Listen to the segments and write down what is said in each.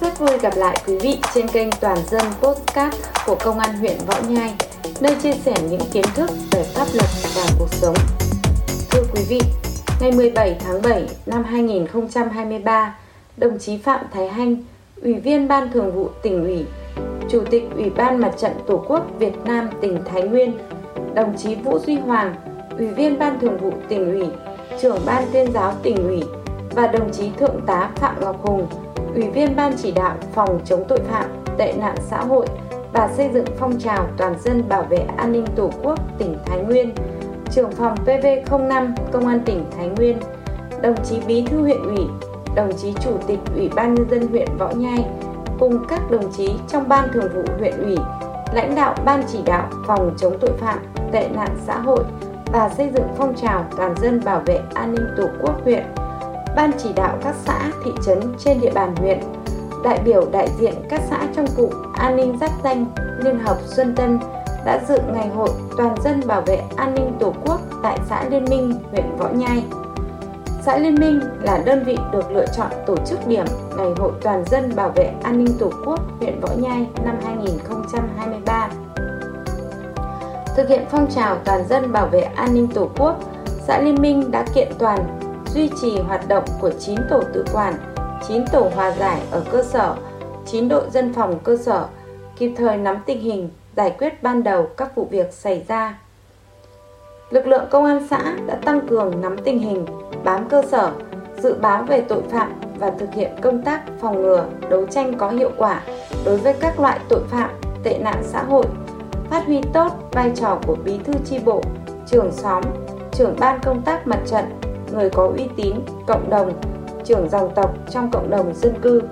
Rất vui gặp lại quý vị trên kênh Toàn dân Podcast của Công an huyện Võ Nhai, nơi chia sẻ những kiến thức về pháp luật và cuộc sống. Thưa quý vị, ngày 17 tháng 7 năm 2023, đồng chí Phạm Thái Hanh, Ủy viên Ban Thường vụ tỉnh ủy, Chủ tịch Ủy ban Mặt trận Tổ quốc Việt Nam tỉnh Thái Nguyên, đồng chí Vũ Duy Hoàng, Ủy viên Ban Thường vụ tỉnh ủy, trưởng Ban tuyên giáo tỉnh ủy và đồng chí Thượng tá Phạm Ngọc Hùng, Ủy viên Ban chỉ đạo phòng chống tội phạm, tệ nạn xã hội và xây dựng phong trào toàn dân bảo vệ an ninh Tổ quốc tỉnh Thái Nguyên, trưởng phòng PV05 Công an tỉnh Thái Nguyên, đồng chí Bí thư huyện ủy, đồng chí Chủ tịch Ủy ban nhân dân huyện Võ Nhai cùng các đồng chí trong Ban Thường vụ huyện ủy, lãnh đạo Ban chỉ đạo phòng chống tội phạm, tệ nạn xã hội và xây dựng phong trào toàn dân bảo vệ an ninh Tổ quốc huyện, Ban chỉ đạo các xã, thị trấn trên địa bàn huyện, đại biểu đại diện các xã trong cụm an ninh giáp danh Liên hợp Xuân Tân đã dự ngày hội toàn dân bảo vệ an ninh Tổ quốc tại xã Liên Minh, huyện Võ Nhai. Xã Liên Minh là đơn vị được lựa chọn tổ chức điểm Ngày hội toàn dân bảo vệ an ninh Tổ quốc huyện Võ Nhai năm 2023. Thực hiện phong trào toàn dân bảo vệ an ninh Tổ quốc, xã Liên Minh đã kiện toàn duy trì hoạt động của 9 tổ tự quản, 9 tổ hòa giải ở cơ sở, 9 đội dân phòng cơ sở, kịp thời nắm tình hình, giải quyết ban đầu các vụ việc xảy ra. Lực lượng công an xã đã tăng cường nắm tình hình, bám cơ sở, dự báo về tội phạm và thực hiện công tác phòng ngừa, đấu tranh có hiệu quả đối với các loại tội phạm, tệ nạn xã hội, phát huy tốt vai trò của bí thư tri bộ, trưởng xóm, trưởng ban công tác mặt trận, người có uy tín, cộng đồng, trưởng dòng tộc trong cộng đồng dân cư.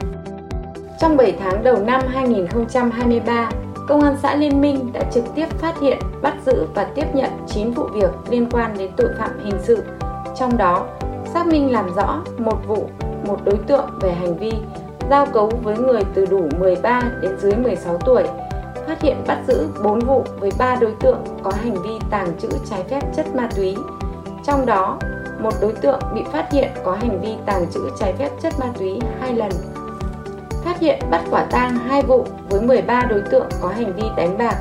Trong 7 tháng đầu năm 2023, Công an xã Liên Minh đã trực tiếp phát hiện, bắt giữ và tiếp nhận 9 vụ việc liên quan đến tội phạm hình sự. Trong đó, xác minh làm rõ một vụ, một đối tượng về hành vi giao cấu với người từ đủ 13 đến dưới 16 tuổi, phát hiện bắt giữ 4 vụ với 3 đối tượng có hành vi tàng trữ trái phép chất ma túy. Trong đó, một đối tượng bị phát hiện có hành vi tàng trữ trái phép chất ma túy hai lần. Phát hiện bắt quả tang hai vụ với 13 đối tượng có hành vi đánh bạc.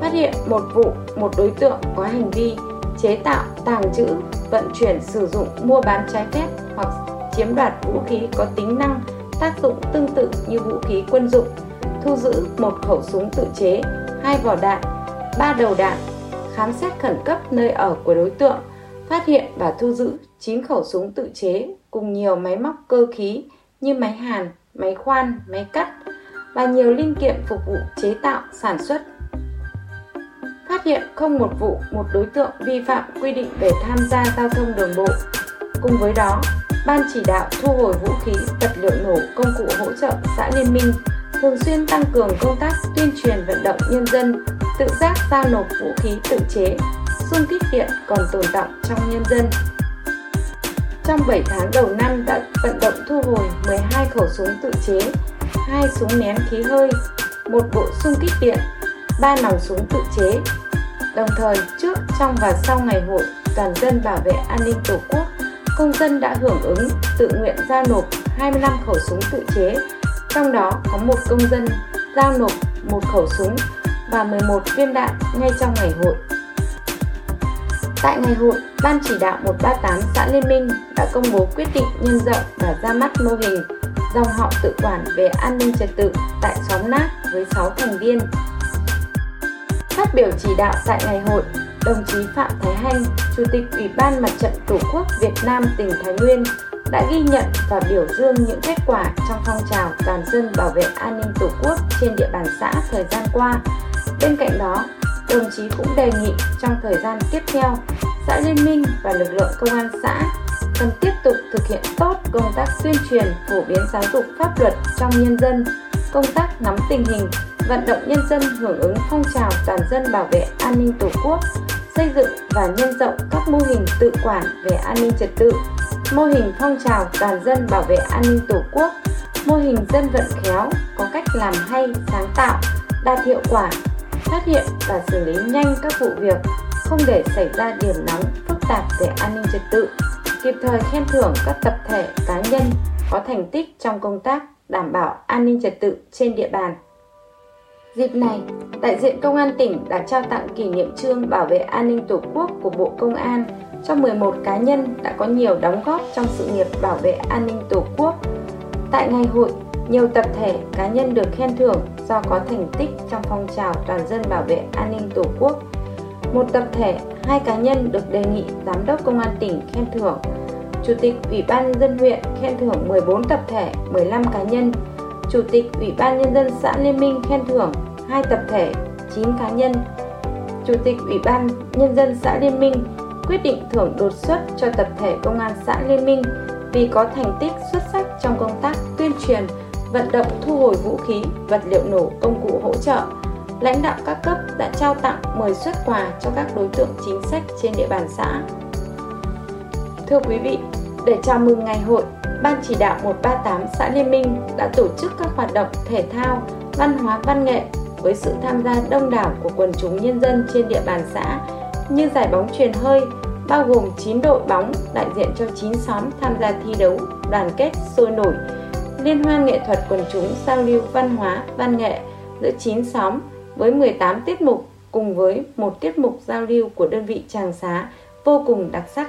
Phát hiện một vụ, một đối tượng có hành vi chế tạo, tàng trữ, vận chuyển, sử dụng, mua bán trái phép hoặc chiếm đoạt vũ khí có tính năng, tác dụng tương tự như vũ khí quân dụng, thu giữ một khẩu súng tự chế, hai vỏ đạn, ba đầu đạn, khám xét khẩn cấp nơi ở của đối tượng, phát hiện và thu giữ 9 khẩu súng tự chế cùng nhiều máy móc cơ khí như máy hàn, máy khoan, máy cắt và nhiều linh kiện phục vụ chế tạo, sản xuất. Phát hiện không một vụ một đối tượng vi phạm quy định về tham gia giao thông đường bộ. Cùng với đó, Ban chỉ đạo thu hồi vũ khí, vật liệu nổ, công cụ hỗ trợ xã Liên Minh thường xuyên tăng cường công tác tuyên truyền vận động nhân dân tự giác giao nộp vũ khí tự chế, xung kích điện còn tồn tại trong nhân dân. Trong 7 tháng đầu năm đã vận động thu hồi 12 khẩu súng tự chế, 2 súng nén khí hơi, một bộ xung kích điện, 3 nòng súng tự chế. Đồng thời, trước, trong và sau ngày hội toàn dân bảo vệ an ninh Tổ quốc, công dân đã hưởng ứng tự nguyện giao nộp 25 khẩu súng tự chế, trong đó có một công dân giao nộp một khẩu súng và 11 viên đạn ngay trong ngày hội. Tại ngày hội, Ban chỉ đạo 138 xã Liên Minh đã công bố quyết định nhân rộng và ra mắt mô hình dòng họ tự quản về an ninh trật tự tại xóm Nát với 6 thành viên. Phát biểu chỉ đạo tại ngày hội, đồng chí Phạm Thái Hanh, Chủ tịch Ủy ban Mặt trận Tổ quốc Việt Nam tỉnh Thái Nguyên đã ghi nhận và biểu dương những kết quả trong phong trào toàn dân bảo vệ an ninh Tổ quốc trên địa bàn xã thời gian qua. Bên cạnh đó, đồng chí cũng đề nghị trong thời gian tiếp theo, xã Liên Minh và lực lượng công an xã cần tiếp tục thực hiện tốt công tác tuyên truyền phổ biến giáo dục pháp luật trong nhân dân, công tác nắm tình hình, vận động nhân dân hưởng ứng phong trào toàn dân bảo vệ an ninh Tổ quốc, xây dựng và nhân rộng các mô hình tự quản về an ninh trật tự, mô hình phong trào toàn dân bảo vệ an ninh Tổ quốc, mô hình dân vận khéo có cách làm hay, sáng tạo, đạt hiệu quả, phát hiện và xử lý nhanh các vụ việc, không để xảy ra điểm nóng phức tạp về an ninh trật tự, kịp thời khen thưởng các tập thể cá nhân có thành tích trong công tác đảm bảo an ninh trật tự trên địa bàn. Dịp này, đại diện Công an tỉnh đã trao tặng kỷ niệm trương bảo vệ an ninh Tổ quốc của Bộ Công an cho 11 cá nhân đã có nhiều đóng góp trong sự nghiệp bảo vệ an ninh Tổ quốc. Tại ngày hội, nhiều tập thể cá nhân được khen thưởng do có thành tích trong phong trào toàn dân bảo vệ an ninh Tổ quốc. Một tập thể, hai cá nhân được đề nghị Giám đốc Công an tỉnh khen thưởng. Chủ tịch Ủy ban nhân dân huyện khen thưởng 14 tập thể, 15 cá nhân. Chủ tịch Ủy ban nhân dân xã Liên Minh khen thưởng 2 tập thể, 9 cá nhân. Chủ tịch Ủy ban nhân dân xã Liên Minh quyết định thưởng đột xuất cho tập thể công an xã Liên Minh vì có thành tích xuất sắc trong công tác tuyên truyền, vận động thu hồi vũ khí, vật liệu nổ, công cụ hỗ trợ. Lãnh đạo các cấp đã trao tặng 10 xuất quà cho các đối tượng chính sách trên địa bàn xã. Thưa quý vị, để chào mừng ngày hội, Ban chỉ đạo 138 xã Liên Minh đã tổ chức các hoạt động thể thao, văn hóa văn nghệ với sự tham gia đông đảo của quần chúng nhân dân trên địa bàn xã như giải bóng truyền hơi, bao gồm 9 đội bóng đại diện cho 9 xóm tham gia thi đấu, đoàn kết sôi nổi, liên hoan nghệ thuật quần chúng giao lưu văn hóa, văn nghệ giữa 9 xóm với 18 tiết mục cùng với một tiết mục giao lưu của đơn vị tràng xá vô cùng đặc sắc.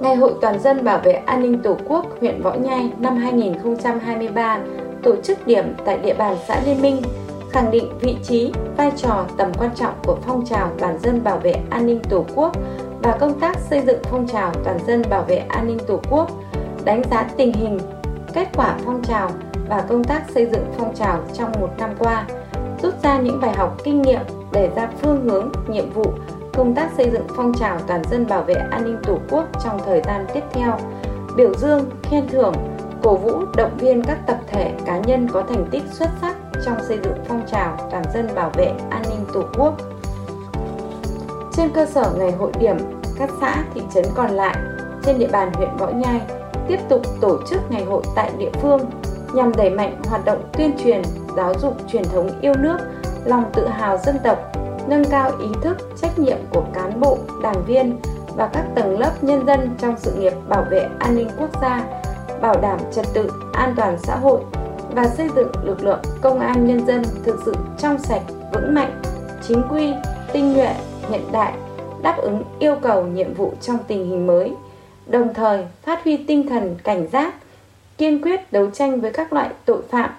Ngày hội toàn dân bảo vệ an ninh Tổ quốc huyện Võ Nhai năm 2023 tổ chức điểm tại địa bàn xã Liên Minh khẳng định vị trí, vai trò, tầm quan trọng của phong trào toàn dân bảo vệ an ninh Tổ quốc và công tác xây dựng phong trào toàn dân bảo vệ an ninh Tổ quốc, đánh giá tình hình, kết quả phong trào và công tác xây dựng phong trào trong một năm qua, rút ra những bài học kinh nghiệm để ra phương hướng, nhiệm vụ, công tác xây dựng phong trào toàn dân bảo vệ an ninh Tổ quốc trong thời gian tiếp theo, biểu dương, khen thưởng, cổ vũ động viên các tập thể cá nhân có thành tích xuất sắc trong xây dựng phong trào toàn dân bảo vệ an ninh Tổ quốc. Trên cơ sở ngày hội điểm, các xã, thị trấn còn lại trên địa bàn huyện Võ Nhai tiếp tục tổ chức ngày hội tại địa phương nhằm đẩy mạnh hoạt động tuyên truyền, giáo dục truyền thống yêu nước, lòng tự hào dân tộc, nâng cao ý thức, trách nhiệm của cán bộ, đảng viên và các tầng lớp nhân dân trong sự nghiệp bảo vệ an ninh quốc gia, bảo đảm trật tự, an toàn xã hội và xây dựng lực lượng công an nhân dân thực sự trong sạch, vững mạnh, chính quy, tinh nhuệ, hiện đại, đáp ứng yêu cầu nhiệm vụ trong tình hình mới, đồng thời phát huy tinh thần cảnh giác, kiên quyết đấu tranh với các loại tội phạm,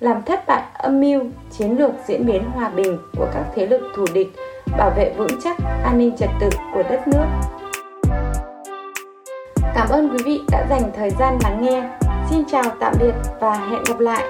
làm thất bại âm mưu, chiến lược diễn biến hòa bình của các thế lực thù địch, bảo vệ vững chắc an ninh trật tự của đất nước. Cảm ơn quý vị đã dành thời gian lắng nghe. Xin chào tạm biệt và hẹn gặp lại.